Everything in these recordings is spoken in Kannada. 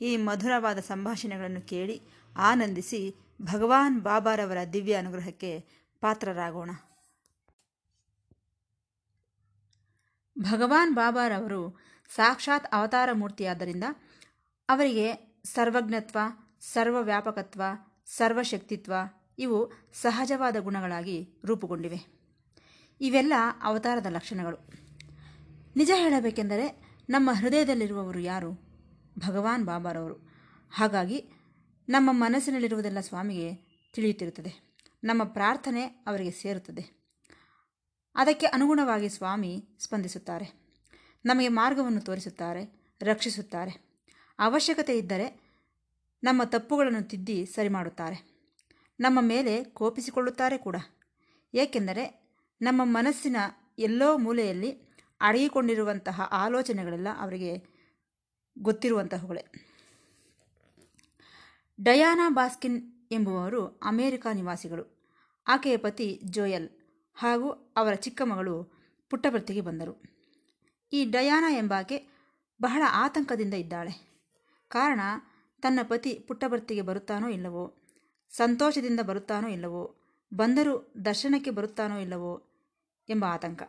ಈ ಮಧುರವಾದ ಸಂಭಾಷಣೆಗಳನ್ನು ಕೇಳಿ ಆನಂದಿಸಿ ಭಗವಾನ್ ಬಾಬಾರವರ ದಿವ್ಯ ಅನುಗ್ರಹಕ್ಕೆ ಪಾತ್ರರಾಗೋಣ. ಭಗವಾನ್ ಬಾಬಾರವರು ಸಾಕ್ಷಾತ್ ಅವತಾರ ಮೂರ್ತಿಯಾದ್ದರಿಂದ ಅವರಿಗೆ ಸರ್ವಜ್ಞತ್ವ, ಸರ್ವವ್ಯಾಪಕತ್ವ, ಸರ್ವಶಕ್ತಿತ್ವ ಇವು ಸಹಜವಾದ ಗುಣಗಳಾಗಿ ರೂಪುಗೊಂಡಿವೆ. ಇವೆಲ್ಲ ಅವತಾರದ ಲಕ್ಷಣಗಳು. ನಿಜ ಹೇಳಬೇಕೆಂದರೆ ನಮ್ಮ ಹೃದಯದಲ್ಲಿರುವವರು ಯಾರು? ಭಗವಾನ್ ಬಾಬಾರವರು. ಹಾಗಾಗಿ ನಮ್ಮ ಮನಸ್ಸಿನಲ್ಲಿರುವುದೆಲ್ಲ ಸ್ವಾಮಿಗೆ ತಿಳಿಯುತ್ತಿರುತ್ತದೆ. ನಮ್ಮ ಪ್ರಾರ್ಥನೆ ಅವರಿಗೆ ಸೇರುತ್ತದೆ. ಅದಕ್ಕೆ ಅನುಗುಣವಾಗಿ ಸ್ವಾಮಿ ಸ್ಪಂದಿಸುತ್ತಾರೆ. ನಮಗೆ ಮಾರ್ಗವನ್ನು ತೋರಿಸುತ್ತಾರೆ, ರಕ್ಷಿಸುತ್ತಾರೆ. ಅವಶ್ಯಕತೆ ಇದ್ದರೆ ನಮ್ಮ ತಪ್ಪುಗಳನ್ನು ತಿದ್ದಿ ಸರಿ ಮಾಡುತ್ತಾರೆ. ನಮ್ಮ ಮೇಲೆ ಕೋಪಿಸಿಕೊಳ್ಳುತ್ತಾರೆ ಕೂಡ. ಏಕೆಂದರೆ ನಮ್ಮ ಮನಸ್ಸಿನ ಎಲ್ಲೋ ಮೂಲೆಯಲ್ಲಿ ಅಡಗಿಕೊಂಡಿರುವಂತಹ ಆಲೋಚನೆಗಳೆಲ್ಲ ಅವರಿಗೆ ಗೊತ್ತಿರುವಂತಹವುಗಳೇ. ಡಯಾನಾ ಬಾಸ್ಕಿನ್ ಎಂಬುವವರು ಅಮೆರಿಕ ನಿವಾಸಿಗಳು. ಆಕೆಯ ಪತಿ ಜೋಯಲ್ ಹಾಗೂ ಅವರ ಚಿಕ್ಕ ಮಗಳು ಪುಟ್ಟಭರ್ತಿಗೆ ಬಂದರು. ಈ ಡಯಾನಾ ಎಂಬಾಕೆ ಬಹಳ ಆತಂಕದಿಂದ ಇದ್ದಾಳೆ. ಕಾರಣ, ತನ್ನ ಪತಿ ಪುಟ್ಟಭರ್ತಿಗೆ ಬರುತ್ತಾನೋ ಇಲ್ಲವೋ, ಸಂತೋಷದಿಂದ ಬರುತ್ತಾನೋ ಇಲ್ಲವೋ, ಬಂದರೂ ದರ್ಶನಕ್ಕೆ ಬರುತ್ತಾನೋ ಇಲ್ಲವೋ ಎಂಬ ಆತಂಕ.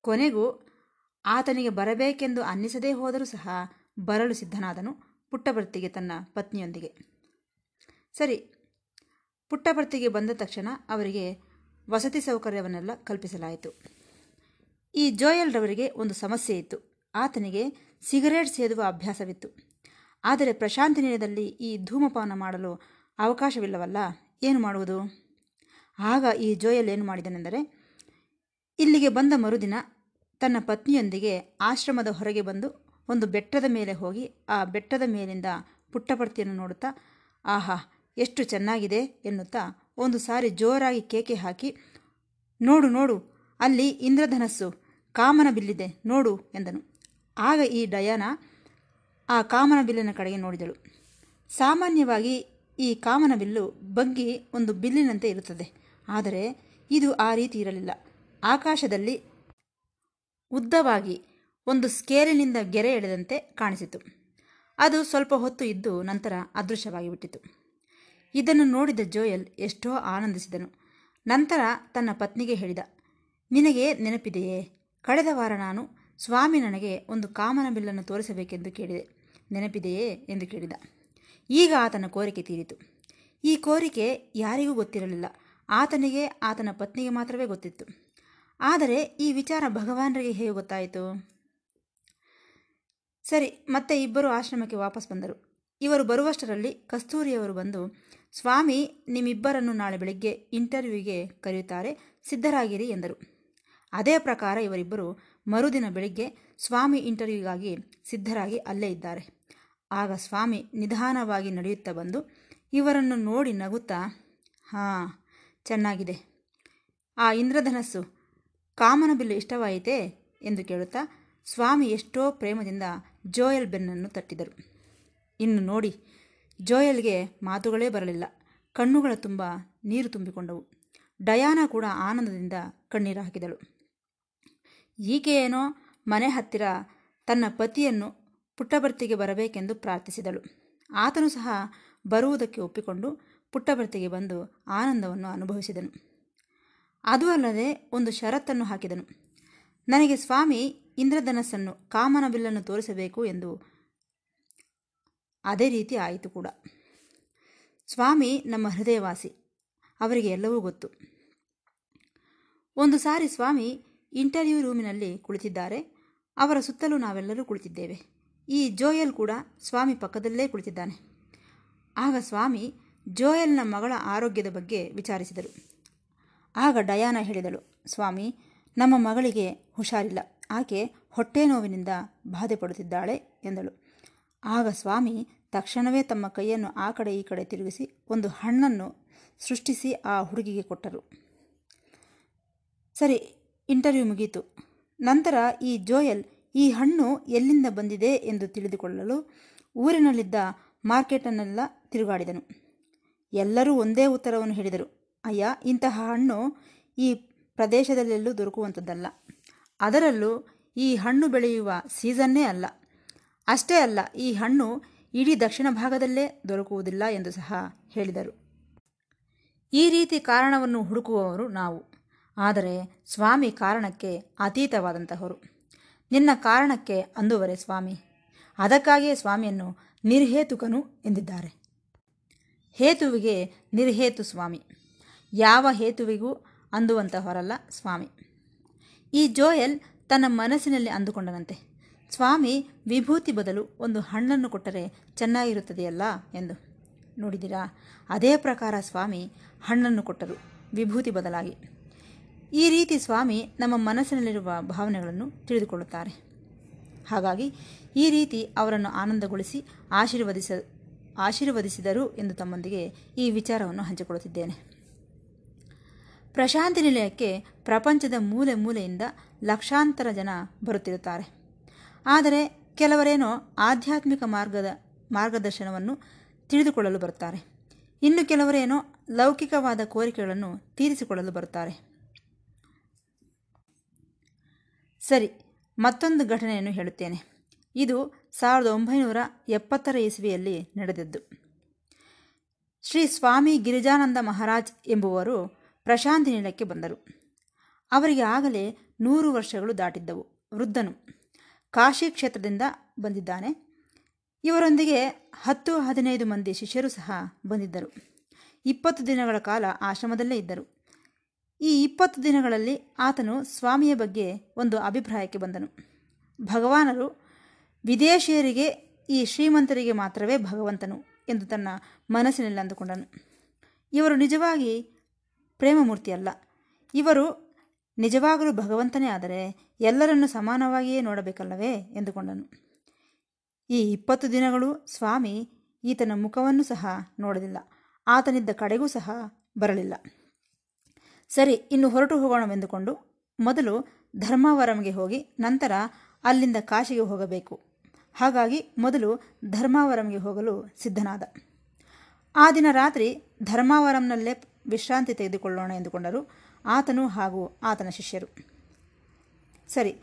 ಕೊನೆಗೂ ಆತನಿಗೆ ಬರಬೇಕೆಂದು ಅನ್ನಿಸದೇ ಹೋದರೂ ಸಹ ಬರಲು ಸಿದ್ಧನಾದನು ಪುಟ್ಟಭರ್ತಿಗೆ ತನ್ನ ಪತ್ನಿಯೊಂದಿಗೆ. ಸರಿ, ಪುಟ್ಟಭರ್ತಿಗೆ ಬಂದ ತಕ್ಷಣ ಅವರಿಗೆ ವಸತಿ ಸೌಕರ್ಯವನ್ನೆಲ್ಲ ಕಲ್ಪಿಸಲಾಯಿತು. ಈ ಜೋಯಲ್ರವರಿಗೆ ಒಂದು ಸಮಸ್ಯೆ ಇತ್ತು. ಆತನಿಗೆ ಸಿಗರೇಟ್ ಸೇದುವ ಅಭ್ಯಾಸವಿತ್ತು. ಆದರೆ ಪ್ರಶಾಂತಿ ನಿಲಯದಲ್ಲಿ ಈ ಧೂಮಪಾನ ಮಾಡಲು ಅವಕಾಶವಿಲ್ಲವಲ್ಲ, ಏನು ಮಾಡುವುದು? ಆಗ ಈ ಜೋಯಲ್ ಏನು ಮಾಡಿದನೆಂದರೆ, ಇಲ್ಲಿಗೆ ಬಂದ ಮರುದಿನ ತನ್ನ ಪತ್ನಿಯೊಂದಿಗೆ ಆಶ್ರಮದ ಹೊರಗೆ ಬಂದು ಒಂದು ಬೆಟ್ಟದ ಮೇಲೆ ಹೋಗಿ ಆ ಬೆಟ್ಟದ ಮೇಲಿಂದ ಪುಟ್ಟಪರ್ತಿಯನ್ನು ನೋಡುತ್ತಾ, ಆಹಾ, ಎಷ್ಟು ಚೆನ್ನಾಗಿದೆ ಎನ್ನುತ್ತಾ ಒಂದು ಸಾರಿ ಜೋರಾಗಿ ಕೇಕೆ ಹಾಕಿ, ನೋಡು ನೋಡು, ಅಲ್ಲಿ ಇಂದ್ರಧನಸ್ಸು, ಕಾಮನ ಬಿಲ್ಲಿದೆ, ನೋಡು ಎಂದನು. ಆಗ ಈ ಡಯಾನ ಆ ಕಾಮನ ಬಿಲ್ಲಿನ ಕಡೆಗೆ ನೋಡಿದಳು. ಸಾಮಾನ್ಯವಾಗಿ ಈ ಕಾಮನ ಬಿಲ್ಲು ಬಗ್ಗಿ ಒಂದು ಬಿಲ್ಲಿನಂತೆ ಇರುತ್ತದೆ. ಆದರೆ ಇದು ಆ ರೀತಿ ಇರಲಿಲ್ಲ. ಆಕಾಶದಲ್ಲಿ ಉದ್ದವಾಗಿ ಒಂದು ಸ್ಕೇಲಿನಿಂದ ಗೆರೆ ಎಳೆದಂತೆ ಕಾಣಿಸಿತು. ಅದು ಸ್ವಲ್ಪ ಹೊತ್ತು ಇದ್ದು ನಂತರ ಅದೃಶ್ಯವಾಗಿ ಬಿಟ್ಟಿತು ಇದನ್ನು ನೋಡಿದ ಜೋಯಲ್ ಎಷ್ಟೋ ಆನಂದಿಸಿದನು. ನಂತರ ತನ್ನ ಪತ್ನಿಗೆ ಹೇಳಿದ, ನಿನಗೆ ನೆನಪಿದೆಯೇ? ಕಳೆದ ವಾರ ನಾನು ಸ್ವಾಮಿ ನನಗೆ ಒಂದು ಕಾಮನ ಬಿಲ್ಲನ್ನು ತೋರಿಸಬೇಕೆಂದು ಕೇಳಿದೆ. ನೆನಪಿದೆಯೇ? ಎಂದು ಕೇಳಿದ. ಈಗ ಆತನ ಕೋರಿಕೆ ತೀರಿತು. ಈ ಕೋರಿಕೆ ಯಾರಿಗೂ ಗೊತ್ತಿರಲಿಲ್ಲ. ಆತನಿಗೆ, ಆತನ ಪತ್ನಿಗೆ ಮಾತ್ರವೇ ಗೊತ್ತಿತ್ತು. ಆದರೆ ಈ ವಿಚಾರ ಭಗವಾನರಿಗೆ ಹೇಗೆ ಗೊತ್ತಾಯಿತು? ಸರಿ, ಮತ್ತೆ ಇಬ್ಬರು ಆಶ್ರಮಕ್ಕೆ ವಾಪಸ್ ಬಂದರು. ಇವರು ಬರುವಷ್ಟರಲ್ಲಿ ಕಸ್ತೂರಿಯವರು ಬಂದು, ಸ್ವಾಮಿ, ನಿಮ್ಮಿಬ್ಬರನ್ನು ನಾಳೆ ಬೆಳಗ್ಗೆ ಇಂಟರ್ವ್ಯೂಗೆ ಕರೆಯುತ್ತಾರೆ, ಸಿದ್ಧರಾಗಿರಿ ಎಂದರು. ಅದೇ ಪ್ರಕಾರ ಇವರಿಬ್ಬರು ಮರುದಿನ ಬೆಳಿಗ್ಗೆ ಸ್ವಾಮಿ ಇಂಟರ್ವ್ಯೂಗಾಗಿ ಸಿದ್ಧರಾಗಿ ಅಲ್ಲೇ ಇದ್ದಾರೆ. ಆಗ ಸ್ವಾಮಿ ನಿಧಾನವಾಗಿ ನಡೆಯುತ್ತಾ ಬಂದು, ಇವರನ್ನು ನೋಡಿ ನಗುತ್ತಾ? ಹಾಂ, ಚೆನ್ನಾಗಿದೆ. ಆ ಇಂದ್ರಧನಸ್ಸು ಕಾಮನ ಬಿಲ್ಲು ಇಷ್ಟವಾಯಿತೇ? ಎಂದು ಕೇಳುತ್ತಾ, ಸ್ವಾಮಿ ಎಷ್ಟೋ ಪ್ರೇಮದಿಂದ ಜೋಯಲ್ ಬೆನ್ನನ್ನು ತಟ್ಟಿದರು. ಇನ್ನು ನೋಡಿ, ಜೋಯಲ್ಗೆ ಮಾತುಗಳೇ ಬರಲಿಲ್ಲ. ಕಣ್ಣುಗಳ ತುಂಬ ನೀರು ತುಂಬಿಕೊಂಡವು. ಡಯಾನ ಕೂಡ ಆನಂದದಿಂದ ಕಣ್ಣೀರು ಹಾಕಿದಳು. ಈಕೆಯೇನೋ ಮನೆ ಹತ್ತಿರ ತನ್ನ ಪತಿಯನ್ನು ಪುಟ್ಟಭರ್ತಿಗೆ ಬರಬೇಕೆಂದು ಪ್ರಾರ್ಥಿಸಿದಳು. ಆತನು ಸಹ ಬರುವುದಕ್ಕೆ ಒಪ್ಪಿಕೊಂಡು ಪುಟ್ಟಭರ್ತಿಗೆ ಬಂದು ಆನಂದವನ್ನು ಅನುಭವಿಸಿದನು. ಅದು ಅಲ್ಲದೆ ಒಂದು ಷರತ್ತನ್ನು ಹಾಕಿದನು. ನನಗೆ ಸ್ವಾಮಿ, ಇಂದ್ರಧನಸ್ಸನ್ನು ಕಾಮನಬಿಲ್ಲನ್ನು ತೋರಿಸಬೇಕು ಎಂದು. ಅದೇ ರೀತಿ ಆಯಿತು ಕೂಡ. ಸ್ವಾಮಿ, ನಮ್ಮ ಹೃದಯವಾಸಿ, ಅವರಿಗೆ ಎಲ್ಲವೂ ಗೊತ್ತು. ಒಂದು ಸಾರಿ ಸ್ವಾಮಿ ಇಂಟರ್ವ್ಯೂ ರೂಮಿನಲ್ಲಿ ಕುಳಿತಿದ್ದಾರೆ. ಅವರ ಸುತ್ತಲೂ ನಾವೆಲ್ಲರೂ ಕುಳಿತಿದ್ದೇವೆ. ಈ ಜೋಯಲ್ ಕೂಡ ಸ್ವಾಮಿ ಪಕ್ಕದಲ್ಲೇ ಕುಳಿತಿದ್ದಾನೆ. ಆಗ ಸ್ವಾಮಿ ಜೋಯಲ್ನ ಮಗಳ ಆರೋಗ್ಯದ ಬಗ್ಗೆ ವಿಚಾರಿಸಿದರು. ಆಗ ಡಯಾನ ಹೇಳಿದಳು, ಸ್ವಾಮಿ, ನಮ್ಮ ಮಗಳಿಗೆ ಹುಷಾರಿಲ್ಲ. ಆಕೆ ಹೊಟ್ಟೆ ನೋವಿನಿಂದ ಬಾಧೆ ಪಡುತ್ತಿದ್ದಾಳೆ ಎಂದಳು. ಆಗ ಸ್ವಾಮಿ ತಕ್ಷಣವೇ ತಮ್ಮ ಕೈಯನ್ನು ಆ ಕಡೆ ಈ ಕಡೆ ತಿರುಗಿಸಿ ಒಂದು ಹಣ್ಣನ್ನು ಸೃಷ್ಟಿಸಿ ಆ ಹುಡುಗಿಗೆ ಕೊಟ್ಟರು. ಸರಿ, ಇಂಟರ್ವ್ಯೂ ಮುಗಿಯಿತು ನಂತರ ಈ ಜೋಯಲ್ ಈ ಹಣ್ಣು ಎಲ್ಲಿಂದ ಬಂದಿದೆ ಎಂದು ತಿಳಿದುಕೊಳ್ಳಲು ಊರಿನಲ್ಲಿದ್ದ ಮಾರ್ಕೆಟನ್ನೆಲ್ಲ ತಿರುಗಾಡಿದನು. ಎಲ್ಲರೂ ಒಂದೇ ಉತ್ತರವನ್ನು ಹೇಳಿದರು. ಅಯ್ಯ, ಇಂತಹ ಹಣ್ಣು ಈ ಪ್ರದೇಶದಲ್ಲೆಲ್ಲೂ ದೊರಕುವಂಥದ್ದಲ್ಲ. ಅದರಲ್ಲೂ ಈ ಹಣ್ಣು ಬೆಳೆಯುವ ಸೀಸನ್ನೇ ಅಲ್ಲ. ಅಷ್ಟೇ ಅಲ್ಲ, ಈ ಹಣ್ಣು ಇಡೀ ದಕ್ಷಿಣ ಭಾಗದಲ್ಲೇ ದೊರಕುವುದಿಲ್ಲ ಎಂದು ಸಹ ಹೇಳಿದರು. ಈ ರೀತಿ ಕಾರಣವನ್ನು ಹುಡುಕುವವರು ನಾವು. ಆದರೆ ಸ್ವಾಮಿ ಕಾರಣಕ್ಕೆ ಅತೀತವಾದಂತಹವರು. ನಿನ್ನ ಕಾರಣಕ್ಕೆ ಅಂದುವರೆ ಸ್ವಾಮಿ. ಅದಕ್ಕಾಗಿಯೇ ಸ್ವಾಮಿಯನ್ನು ನಿರ್ಹೇತುಕನು ಎಂದಿದ್ದಾರೆ. ಹೇತುವಿಗೆ ನಿರ್ಹೇತು ಸ್ವಾಮಿ. ಯಾವ ಹೇತುವಿಗೂ ಅಂದುವಂತಹವರಲ್ಲ ಸ್ವಾಮಿ. ಈ ಜೋಯಲ್ ತನ್ನ ಮನಸ್ಸಿನಲ್ಲಿ ಅಂದುಕೊಂಡನಂತೆ. ಸ್ವಾಮಿ, ವಿಭೂತಿ ಬದಲು ಒಂದು ಹಣ್ಣನ್ನು ಕೊಟ್ಟರೆ ಚೆನ್ನಾಗಿರುತ್ತದೆಯಲ್ಲ ಎಂದು. ನೋಡಿದಿರಾ? ಅದೇ ಪ್ರಕಾರ ಸ್ವಾಮಿ ಹಣ್ಣನ್ನು ಕೊಟ್ಟರು, ವಿಭೂತಿ ಬದಲಾಗಿ. ಈ ರೀತಿ ಸ್ವಾಮಿ ನಮ್ಮ ಮನಸ್ಸಿನಲ್ಲಿರುವ ಭಾವನೆಗಳನ್ನು ತಿಳಿದುಕೊಳ್ಳುತ್ತಾರೆ. ಹಾಗಾಗಿ ಈ ರೀತಿ ಅವರನ್ನು ಆನಂದಗೊಳಿಸಿ ಆಶೀರ್ವದಿಸ, ಆಶೀರ್ವದಿಸಿದರು ಎಂದು ತಮ್ಮೊಂದಿಗೆ ಈ ವಿಚಾರವನ್ನು ಹಂಚಿಕೊಳ್ಳುತ್ತಿದ್ದೇನೆ. ಪ್ರಶಾಂತಿ ನಿಲಯಕ್ಕೆ ಪ್ರಪಂಚದ ಮೂಲೆ ಮೂಲೆಯಿಂದ ಲಕ್ಷಾಂತರ ಜನ ಬರುತ್ತಿರುತ್ತಾರೆ. ಆದರೆ ಕೆಲವರೇನೋ ಆಧ್ಯಾತ್ಮಿಕ ಮಾರ್ಗದ ಮಾರ್ಗದರ್ಶನವನ್ನು ತಿಳಿದುಕೊಳ್ಳಲು ಬರುತ್ತಾರೆ. ಇನ್ನು ಕೆಲವರೇನೋ ಲೌಕಿಕವಾದ ಕೋರಿಕೆಗಳನ್ನು ತೀರಿಸಿಕೊಳ್ಳಲು ಬರುತ್ತಾರೆ. ಸರಿ, ಮತ್ತೊಂದು ಘಟನೆಯನ್ನು ಹೇಳುತ್ತೇನೆ. ಇದು ಸಾವಿರದ ಒಂಬೈನೂರ ಎಪ್ಪತ್ತರ ಇಸವಿಯಲ್ಲಿ ನಡೆದದ್ದು. ಶ್ರೀ ಸ್ವಾಮಿ ಗಿರಿಜಾನಂದ ಮಹಾರಾಜ್ ಎಂಬುವರು ಪ್ರಶಾಂತಿ ನಿಲಯಕ್ಕೆ ಬಂದರು. ಅವರಿಗೆ ಆಗಲೇ ನೂರು ವರ್ಷಗಳು ದಾಟಿದ್ದವು. ವೃದ್ಧನು ಕಾಶಿ ಕ್ಷೇತ್ರದಿಂದ ಬಂದಿದ್ದಾನೆ. ಇವರೊಂದಿಗೆ ಹತ್ತು ಹದಿನೈದು ಮಂದಿ ಶಿಷ್ಯರು ಸಹ ಬಂದಿದ್ದರು. ಇಪ್ಪತ್ತು ದಿನಗಳ ಕಾಲ ಆಶ್ರಮದಲ್ಲೇ ಇದ್ದರು. ಈ ಇಪ್ಪತ್ತು ದಿನಗಳಲ್ಲಿ ಆತನು ಸ್ವಾಮಿಯ ಬಗ್ಗೆ ಒಂದು ಅಭಿಪ್ರಾಯಕ್ಕೆ ಬಂದನು. ಭಗವಾನರು ವಿದೇಶಿಯರಿಗೆ ಈ ಶ್ರೀಮಂತರಿಗೆ ಮಾತ್ರವೇ ಭಗವಂತನು ಎಂದು ತನ್ನ ಮನಸ್ಸಿನಲ್ಲಿ ಅಂದುಕೊಂಡನು. ಇವರು ನಿಜವಾಗಿ ಪ್ರೇಮಮೂರ್ತಿಯಲ್ಲ ಇವರು ನಿಜವಾಗಲೂ ಭಗವಂತನೇ ಆದರೆ ಎಲ್ಲರನ್ನು ಸಮಾನವಾಗಿಯೇ ನೋಡಬೇಕಲ್ಲವೇ? ಎಂದುಕೊಂಡನು. ಈ ಇಪ್ಪತ್ತು ದಿನಗಳು ಸ್ವಾಮಿ ಈತನ ಮುಖವನ್ನು ಸಹ ನೋಡಲಿಲ್ಲ. ಆತನಿದ್ದ ಕಡೆಗೂ ಸಹ ಬರಲಿಲ್ಲ. ಸರಿ, ಇನ್ನು ಹೊರಟು ಹೋಗೋಣವೆಂದುಕೊಂಡು ಮೊದಲು ಧರ್ಮಾವರಂಗೆ ಹೋಗಿ ನಂತರ ಅಲ್ಲಿಂದ ಕಾಶಿಗೆ ಹೋಗಬೇಕು. ಹಾಗಾಗಿ ಮೊದಲು ಧರ್ಮಾವರಂಗೆ ಹೋಗಲು ಸಿದ್ಧನಾದ. ಆ ದಿನ ರಾತ್ರಿ ಧರ್ಮಾವರಂನಲ್ಲೇ ವಿಶ್ರಾಂತಿ ತೆಗೆದುಕೊಳ್ಳೋಣ ಎಂದುಕೊಂಡರು ಆತನು ಹಾಗೂ ಆತನ ಶಿಷ್ಯರು. ಸರಿ,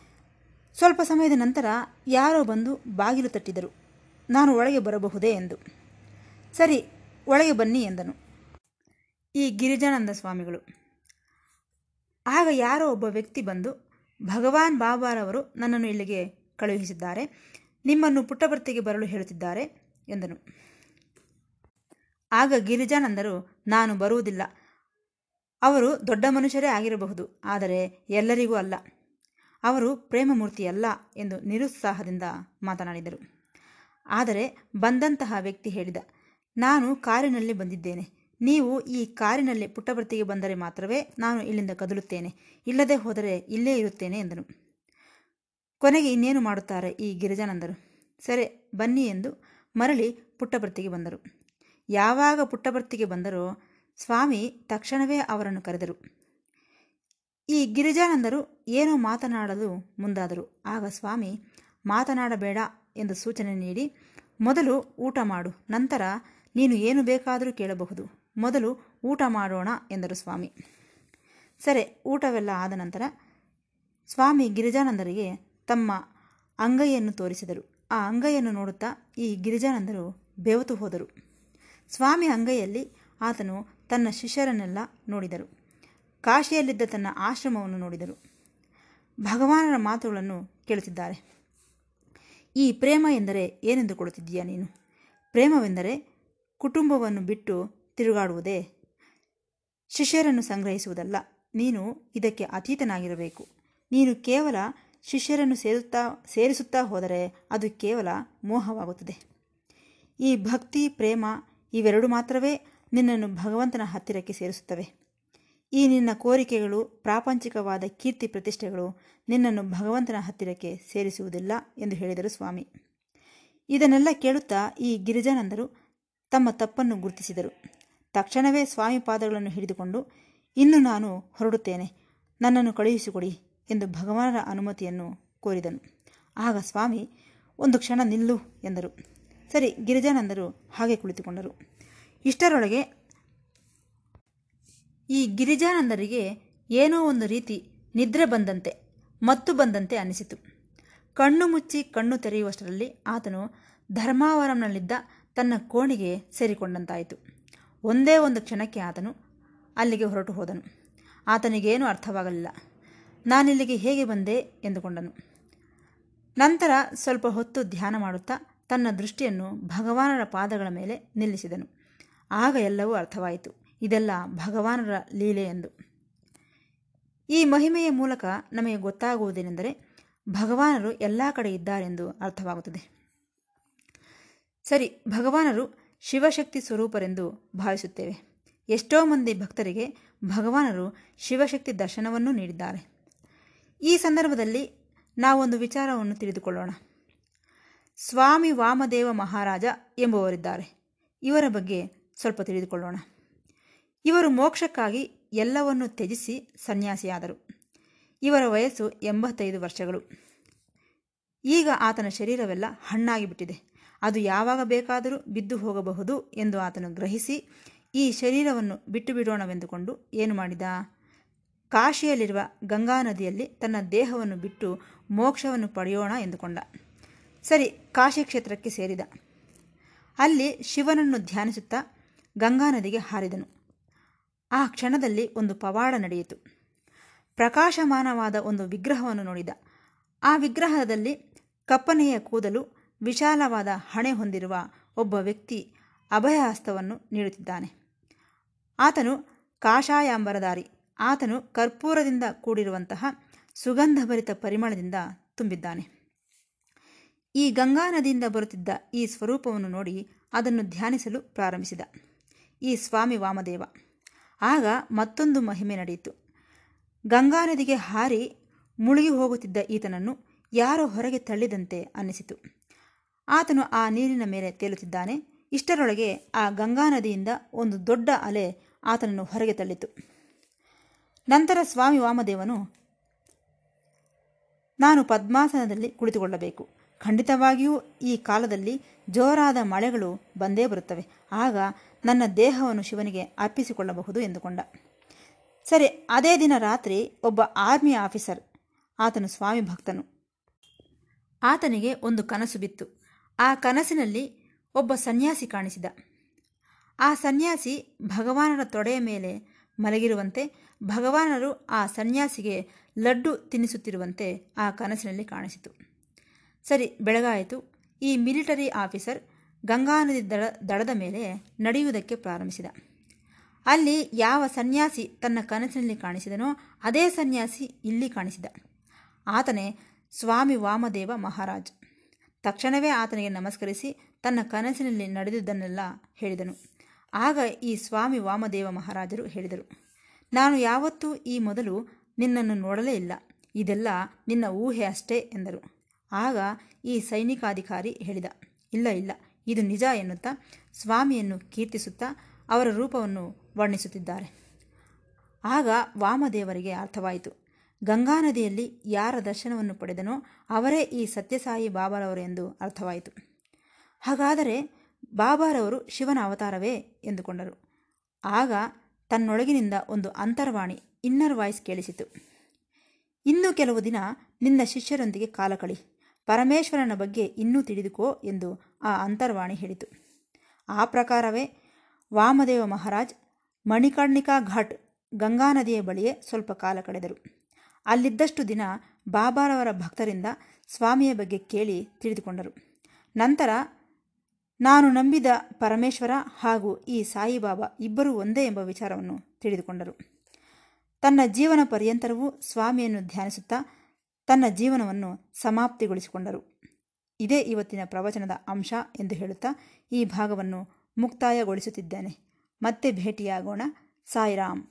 ಸ್ವಲ್ಪ ಸಮಯದ ನಂತರ ಯಾರೋ ಬಂದು ಬಾಗಿಲು ತಟ್ಟಿದರು. ನಾನು ಒಳಗೆ ಬರಬಹುದೇ ಎಂದು. ಸರಿ, ಒಳಗೆ ಬನ್ನಿ ಎಂದನು. ಈ ಗಿರಿಜಾನಂದ ಸ್ವಾಮಿಗಳು. ಆಗ ಯಾರೋ ಒಬ್ಬ ವ್ಯಕ್ತಿ ಬಂದು, ಭಗವಾನ್ ಬಾಬಾರವರು ನನ್ನನ್ನು ಇಲ್ಲಿಗೆ ಕಳುಹಿಸಿದ್ದಾರೆ, ನಿಮ್ಮನ್ನು ಪುಟ್ಟಭರ್ತಿಗೆ ಬರಲು ಹೇಳುತ್ತಿದ್ದಾರೆ ಎಂದನು. ಆಗ ಗಿರಿಜಾನಂದರು, ನಾನು ಬರುವುದಿಲ್ಲ. ಅವರು ದೊಡ್ಡ ಮನುಷ್ಯರೇ ಆಗಿರಬಹುದು, ಆದರೆ ಎಲ್ಲರಿಗೂ ಅಲ್ಲ. ಅವರು ಪ್ರೇಮಮೂರ್ತಿಯಲ್ಲ ಎಂದು ನಿರುತ್ಸಾಹದಿಂದ ಮಾತನಾಡಿದರು. ಆದರೆ ಬಂದಂತಹ ವ್ಯಕ್ತಿ ಹೇಳಿದ, ನಾನು ಕಾರಿನಲ್ಲಿ ಬಂದಿದ್ದೇನೆ. ನೀವು ಈ ಕಾರಿನಲ್ಲಿ ಪುಟ್ಟಭರ್ತಿಗೆ ಬಂದರೆ ಮಾತ್ರವೇ ನಾನು ಇಲ್ಲಿಂದ ಕದಲುತ್ತೇನೆ. ಇಲ್ಲದೆ ಹೋದರೆ ಇಲ್ಲೇ ಇರುತ್ತೇನೆ ಎಂದನು. ಕೊನೆಗೆ ಇನ್ನೇನು ಮಾಡುತ್ತಾರೆ ಈ ಗಿರಿಜಾನಂದರು? ಸರಿ, ಬನ್ನಿ ಎಂದು ಮರಳಿ ಪುಟ್ಟಭರ್ತಿಗೆ ಬಂದರು. ಯಾವಾಗ ಪುಟ್ಟಭರ್ತಿಗೆ ಬಂದರೋ ಸ್ವಾಮಿ ತಕ್ಷಣವೇ ಅವರನ್ನು ಕರೆದರು. ಈ ಗಿರಿಜಾನಂದರು ಏನೋ ಮಾತನಾಡಲು ಮುಂದಾದರು. ಆಗ ಸ್ವಾಮಿ, ಮಾತನಾಡಬೇಡ ಎಂದು ಸೂಚನೆ ನೀಡಿ, ಮೊದಲು ಊಟ ಮಾಡು, ನಂತರ ನೀನು ಏನು ಬೇಕಾದರೂ ಕೇಳಬಹುದು. ಮೊದಲು ಊಟ ಮಾಡೋಣ ಎಂದರು ಸ್ವಾಮಿ. ಸರಿ, ಊಟವೆಲ್ಲ ಆದ ನಂತರ ಸ್ವಾಮಿ ಗಿರಿಜಾನಂದರಿಗೆ ತಮ್ಮ ಅಂಗೈಯನ್ನು ತೋರಿಸಿದರು. ಆ ಅಂಗೈಯನ್ನು ನೋಡುತ್ತಾ ಈ ಗಿರಿಜಾನಂದರು ಬೆವತು ಹೋದರು. ಸ್ವಾಮಿ ಅಂಗೈಯಲ್ಲಿ ಆತನು ತನ್ನ ಶಿಷ್ಯರನ್ನೆಲ್ಲ ನೋಡಿದರು. ಕಾಶಿಯಲ್ಲಿದ್ದ ತನ್ನ ಆಶ್ರಮವನ್ನು ನೋಡಿದರು. ಭಗವಾನರ ಮಾತುಗಳನ್ನು ಕೇಳುತ್ತಿದ್ದಾರೆ. ಈ ಪ್ರೇಮ ಎಂದರೆ ಏನೆಂದುಕೊಳ್ಳುತ್ತಿದ್ದೀಯಾ ನೀನು? ಪ್ರೇಮವೆಂದರೆ ಕುಟುಂಬವನ್ನು ಬಿಟ್ಟು ತಿರುಗಾಡುವುದೇ. ಶಿಷ್ಯರನ್ನು ಸಂಗ್ರಹಿಸುವುದಲ್ಲ. ನೀನು ಇದಕ್ಕೆ ಅತೀತನಾಗಿರಬೇಕು. ನೀನು ಕೇವಲ ಶಿಷ್ಯರನ್ನು ಸೇರುತ್ತಾ, ಸೇರಿಸುತ್ತಾ ಹೋದರೆ ಅದು ಕೇವಲ ಮೋಹವಾಗುತ್ತದೆ. ಈ ಭಕ್ತಿ, ಪ್ರೇಮ ಇವೆರಡು ಮಾತ್ರವೇ ನಿನ್ನನ್ನು ಭಗವಂತನ ಹತ್ತಿರಕ್ಕೆ ಸೇರಿಸುತ್ತವೆ. ಈ ನಿನ್ನ ಕೋರಿಕೆಗಳು, ಪ್ರಾಪಂಚಿಕವಾದ ಕೀರ್ತಿ ಪ್ರತಿಷ್ಠೆಗಳು ನಿನ್ನನ್ನು ಭಗವಂತನ ಹತ್ತಿರಕ್ಕೆ ಸೇರಿಸುವುದಿಲ್ಲ ಎಂದು ಹೇಳಿದರು ಸ್ವಾಮಿ. ಇದನ್ನೆಲ್ಲ ಕೇಳುತ್ತಾ ಈ ಗಿರಿಜಾನಂದರು ತಮ್ಮ ತಪ್ಪನ್ನು ಗುರುತಿಸಿದರು. ತಕ್ಷಣವೇ ಸ್ವಾಮಿ ಪಾದಗಳನ್ನು ಹಿಡಿದುಕೊಂಡು, ಇನ್ನು ನಾನು ಹೊರಡುತ್ತೇನೆ. ನನ್ನನ್ನು ಕಳುಹಿಸಿಕೊಡಿ ಎಂದು ಭಗವಾನರ ಅನುಮತಿಯನ್ನು ಕೋರಿದನು. ಆಗ ಸ್ವಾಮಿ, ಒಂದು ಕ್ಷಣ ನಿಲ್ಲು ಎಂದರು. ಸರಿ, ಗಿರಿಜಾನಂದರು ಹಾಗೆ ಕುಳಿತುಕೊಂಡರು. ಇಷ್ಟರೊಳಗೆ ಈ ಗಿರಿಜಾನಂದರಿಗೆ ಏನೋ ಒಂದು ರೀತಿ ನಿದ್ರೆ ಬಂದಂತೆ, ಮತ್ತು ಬಂದಂತೆ ಅನಿಸಿತು. ಕಣ್ಣು ಮುಚ್ಚಿ ಕಣ್ಣು ತೆರೆಯುವಷ್ಟರಲ್ಲಿ ಆತನು ಧರ್ಮಾವರಂನಲ್ಲಿದ್ದ ತನ್ನ ಕೋಣೆಗೆ ಸೇರಿಕೊಂಡಂತಾಯಿತು. ಒಂದೇ ಒಂದು ಕ್ಷಣಕ್ಕೆ ಆತನು ಅಲ್ಲಿಗೆ ಹೊರಟು ಹೋದನು. ಆತನಿಗೇನೂ ಅರ್ಥವಾಗಲಿಲ್ಲ. ನಾನಿಲ್ಲಿಗೆ ಹೇಗೆ ಬಂದೆ ಎಂದುಕೊಂಡನು. ನಂತರ ಸ್ವಲ್ಪ ಹೊತ್ತು ಧ್ಯಾನ ಮಾಡುತ್ತಾ ತನ್ನ ದೃಷ್ಟಿಯನ್ನು ಭಗವಾನರ ಪಾದಗಳ ಮೇಲೆ ನಿಲ್ಲಿಸಿದನು. ಆಗ ಎಲ್ಲವೂ ಅರ್ಥವಾಯಿತು. ಇದೆಲ್ಲ ಭಗವಾನರ ಲೀಲೆ ಎಂದು. ಈ ಮಹಿಮೆಯ ಮೂಲಕ ನಮಗೆ ಗೊತ್ತಾಗುವುದೇನೆಂದರೆ ಭಗವಾನರು ಎಲ್ಲ ಕಡೆ ಇದ್ದಾರೆಂದು ಅರ್ಥವಾಗುತ್ತದೆ. ಸರಿ, ಭಗವಾನರು ಶಿವಶಕ್ತಿ ಸ್ವರೂಪರೆಂದು ಭಾವಿಸುತ್ತೇವೆ. ಎಷ್ಟೋ ಮಂದಿ ಭಕ್ತರಿಗೆ ಭಗವಾನರು ಶಿವಶಕ್ತಿ ದರ್ಶನವನ್ನು ನೀಡಿದ್ದಾರೆ. ಈ ಸಂದರ್ಭದಲ್ಲಿ ನಾವೊಂದು ವಿಚಾರವನ್ನು ತಿಳಿದುಕೊಳ್ಳೋಣ. ಸ್ವಾಮಿ ವಾಮದೇವ ಮಹಾರಾಜ ಎಂಬುವರಿದ್ದಾರೆ ಇವರ ಬಗ್ಗೆ ಸ್ವಲ್ಪ ತಿಳಿದುಕೊಳ್ಳೋಣ. ಇವರು ಮೋಕ್ಷಕ್ಕಾಗಿ ಎಲ್ಲವನ್ನು ತ್ಯಜಿಸಿ ಸನ್ಯಾಸಿಯಾದರು. ಇವರ ವಯಸ್ಸು ಎಂಬತ್ತೈದು ವರ್ಷಗಳು. ಈಗ ಆತನ ಶರೀರವೆಲ್ಲ ಹಣ್ಣಾಗಿ ಬಿಟ್ಟಿದೆ ಅದು ಯಾವಾಗ ಬೇಕಾದರೂ ಬಿದ್ದು ಹೋಗಬಹುದು ಎಂದು ಆತನು ಗ್ರಹಿಸಿ, ಈ ಶರೀರವನ್ನು ಬಿಟ್ಟು ಬಿಡೋಣವೆಂದುಕೊಂಡು ಏನು ಮಾಡಿದ? ಕಾಶಿಯಲ್ಲಿರುವ ಗಂಗಾ ನದಿಯಲ್ಲಿ ತನ್ನ ದೇಹವನ್ನು ಬಿಟ್ಟು ಮೋಕ್ಷವನ್ನು ಪಡೆಯೋಣ ಎಂದುಕೊಂಡ. ಸರಿ, ಕಾಶಿ ಕ್ಷೇತ್ರಕ್ಕೆ ಸೇರಿದ. ಅಲ್ಲಿ ಶಿವನನ್ನು ಧ್ಯಾನಿಸುತ್ತಾ ಗಂಗಾ ನದಿಗೆ ಹಾರಿದನು. ಆ ಕ್ಷಣದಲ್ಲಿ ಒಂದು ಪವಾಡ ನಡೆಯಿತು. ಪ್ರಕಾಶಮಾನವಾದ ಒಂದು ವಿಗ್ರಹವನ್ನು ನೋಡಿದ. ಆ ವಿಗ್ರಹದಲ್ಲಿ ಕಪ್ಪನೆಯ ಕೂದಲು, ವಿಶಾಲವಾದ ಹಣೆ ಹೊಂದಿರುವ ಒಬ್ಬ ವ್ಯಕ್ತಿ ಅಭಯಹಸ್ತವನ್ನು ನೀಡುತ್ತಿದ್ದಾನೆ. ಆತನು ಕಾಷಾಯಾಂಬರದಾರಿ ಆತನು ಕರ್ಪೂರದಿಂದ ಕೂಡಿರುವಂತಹ ಸುಗಂಧಭರಿತ ಪರಿಮಳದಿಂದ ತುಂಬಿದ್ದಾನೆ. ಈ ಗಂಗಾ ನದಿಯಿಂದ ಬರುತ್ತಿದ್ದ ಈ ಸ್ವರೂಪವನ್ನು ನೋಡಿ ಅದನ್ನು ಧ್ಯಾನಿಸಲು ಪ್ರಾರಂಭಿಸಿದ. ಈ ಸ್ವಾಮಿ ವಾಮದೇವ. ಆಗ ಮತ್ತೊಂದು ಮಹಿಮೆ ನಡೆಯಿತು. ಗಂಗಾ ನದಿಗೆ ಹಾರಿ ಮುಳುಗಿ ಹೋಗುತ್ತಿದ್ದ ಈತನನ್ನು ಯಾರೋ ಹೊರಗೆ ತಳ್ಳಿದಂತೆ ಅನ್ನಿಸಿತು. ಆತನು ಆ ನೀರಿನ ಮೇಲೆ ತೇಲುತ್ತಿದ್ದಾನೆ. ಇಷ್ಟರೊಳಗೆ ಆ ಗಂಗಾ ನದಿಯಿಂದ ಒಂದು ದೊಡ್ಡ ಅಲೆ ಆತನನ್ನು ಹೊರಗೆ ತಳ್ಳಿತು. ನಂತರ ಸ್ವಾಮಿ ವಾಮದೇವನು, ನಾನು ಪದ್ಮಾಸನದಲ್ಲಿ ಕುಳಿತುಕೊಳ್ಳಬೇಕು. ಖಂಡಿತವಾಗಿಯೂ ಈ ಕಾಲದಲ್ಲಿ ಜೋರಾದ ಮಳೆಗಳು ಬಂದೇ ಬರುತ್ತವೆ. ಆಗ ನನ್ನ ದೇಹವನ್ನು ಶಿವನಿಗೆ ಅರ್ಪಿಸಿಕೊಳ್ಳಬಹುದು ಎಂದುಕೊಂಡ. ಸರಿ, ಅದೇ ದಿನ ರಾತ್ರಿ ಒಬ್ಬ ಆರ್ಮಿ ಆಫೀಸರ್, ಆತನು ಸ್ವಾಮಿ ಭಕ್ತನು. ಆತನಿಗೆ ಒಂದು ಕನಸು ಬಿತ್ತು. ಆ ಕನಸಿನಲ್ಲಿ ಒಬ್ಬ ಸನ್ಯಾಸಿ ಕಾಣಿಸಿದ. ಆ ಸನ್ಯಾಸಿ ಭಗವಾನರ ತೊಡೆಯ ಮೇಲೆ ಮಲಗಿರುವಂತೆ, ಭಗವಾನರು ಆ ಸನ್ಯಾಸಿಗೆ ಲಡ್ಡು ತಿನ್ನಿಸುತ್ತಿರುವಂತೆ ಆ ಕನಸಿನಲ್ಲಿ ಕಾಣಿಸಿತು. ಸರಿ, ಬೆಳಗಾಯಿತು. ಈ ಮಿಲಿಟರಿ ಆಫೀಸರ್ ಗಂಗಾ ನದಿ ದಡ, ದಡದ ಮೇಲೆ ನಡೆಯುವುದಕ್ಕೆ ಪ್ರಾರಂಭಿಸಿದ. ಅಲ್ಲಿ ಯಾವ ಸನ್ಯಾಸಿ ತನ್ನ ಕನಸಿನಲ್ಲಿ ಕಾಣಿಸಿದನೋ ಅದೇ ಸನ್ಯಾಸಿ ಇಲ್ಲಿ ಕಾಣಿಸಿದ. ಆತನೇ ಸ್ವಾಮಿ ವಾಮದೇವ ಮಹಾರಾಜ್. ತಕ್ಷಣವೇ ಆತನಿಗೆ ನಮಸ್ಕರಿಸಿ ತನ್ನ ಕನಸಿನಲ್ಲಿ ನಡೆದಿದ್ದನ್ನೆಲ್ಲ ಹೇಳಿದನು. ಆಗ ಈ ಸ್ವಾಮಿ ವಾಮದೇವ ಮಹಾರಾಜರು ಹೇಳಿದರು, ನಾನು ಯಾವತ್ತೂ ಈ ಮೊದಲು ನಿನ್ನನ್ನು ನೋಡಲೇ ಇಲ್ಲ. ಇದೆಲ್ಲ ನಿನ್ನ ಊಹೆ ಅಷ್ಟೇ ಎಂದರು. ಆಗ ಈ ಸೈನಿಕಾಧಿಕಾರಿ ಹೇಳಿದ, ಇಲ್ಲ ಇಲ್ಲ, ಇದು ನಿಜ ಎನ್ನುತ್ತಾ ಸ್ವಾಮಿಯನ್ನು ಕೀರ್ತಿಸುತ್ತಾ ಅವರ ರೂಪವನ್ನು ವರ್ಣಿಸುತ್ತಿದ್ದಾರೆ. ಆಗ ವಾಮದೇವರಿಗೆ ಅರ್ಥವಾಯಿತು, ಗಂಗಾ ನದಿಯಲ್ಲಿ ಯಾರ ದರ್ಶನವನ್ನು ಪಡೆದನೋ ಅವರೇ ಈ ಸತ್ಯಸಾಯಿ ಬಾಬಾರವರು ಎಂದು ಅರ್ಥವಾಯಿತು. ಹಾಗಾದರೆ ಬಾಬಾರವರು ಶಿವನ ಅವತಾರವೇ ಎಂದುಕೊಂಡರು. ಆಗ ತನ್ನೊಳಗಿನಿಂದ ಒಂದು ಅಂತರ್ವಾಣಿ, ಇನ್ನರ್ ವಾಯ್ಸ್ ಕೇಳಿಸಿತು. ಇನ್ನು ಕೆಲವು ದಿನ ನಿನ್ನ ಶಿಷ್ಯರೊಂದಿಗೆ ಕಾಲ ಕಳಿ. ಪರಮೇಶ್ವರನ ಬಗ್ಗೆ ಇನ್ನೂ ತಿಳಿದುಕೋ ಎಂದು ಆ ಅಂತರ್ವಾಣಿ ಹೇಳಿತು. ಆ ಪ್ರಕಾರವೇ ವಾಮದೇವ ಮಹಾರಾಜ್ ಮಣಿಕರ್ಣಿಕಾ ಘಾಟ್ ಗಂಗಾ ನದಿಯ ಬಳಿಯೇ ಸ್ವಲ್ಪ ಕಾಲ ಕಳೆದರು. ಅಲ್ಲಿದ್ದಷ್ಟು ದಿನ ಬಾಬಾರವರ ಭಕ್ತರಿಂದ ಸ್ವಾಮಿಯ ಬಗ್ಗೆ ಕೇಳಿ ತಿಳಿದುಕೊಂಡರು. ನಂತರ, ನಾನು ನಂಬಿದ ಪರಮೇಶ್ವರ ಹಾಗೂ ಈ ಸಾಯಿಬಾಬಾ ಇಬ್ಬರೂ ಒಂದೇ ಎಂಬ ವಿಚಾರವನ್ನು ತಿಳಿದುಕೊಂಡರು. ತನ್ನ ಜೀವನ ಪರ್ಯಂತರವೂ ಸ್ವಾಮಿಯನ್ನು ಧ್ಯಾನಿಸುತ್ತಾ ತನ್ನ ಜೀವನವನ್ನು ಸಮಾಪ್ತಿಗೊಳಿಸಿಕೊಂಡರು. ಇದೇ ಇವತ್ತಿನ ಪ್ರವಚನದ ಅಂಶ ಎಂದು ಹೇಳುತ್ತಾ ಈ ಭಾಗವನ್ನು ಮುಕ್ತಾಯಗೊಳಿಸುತ್ತಿದ್ದೇನೆ. ಮತ್ತೆ ಭೇಟಿಯಾಗೋಣ. ಸಾಯಿರಾಮ್.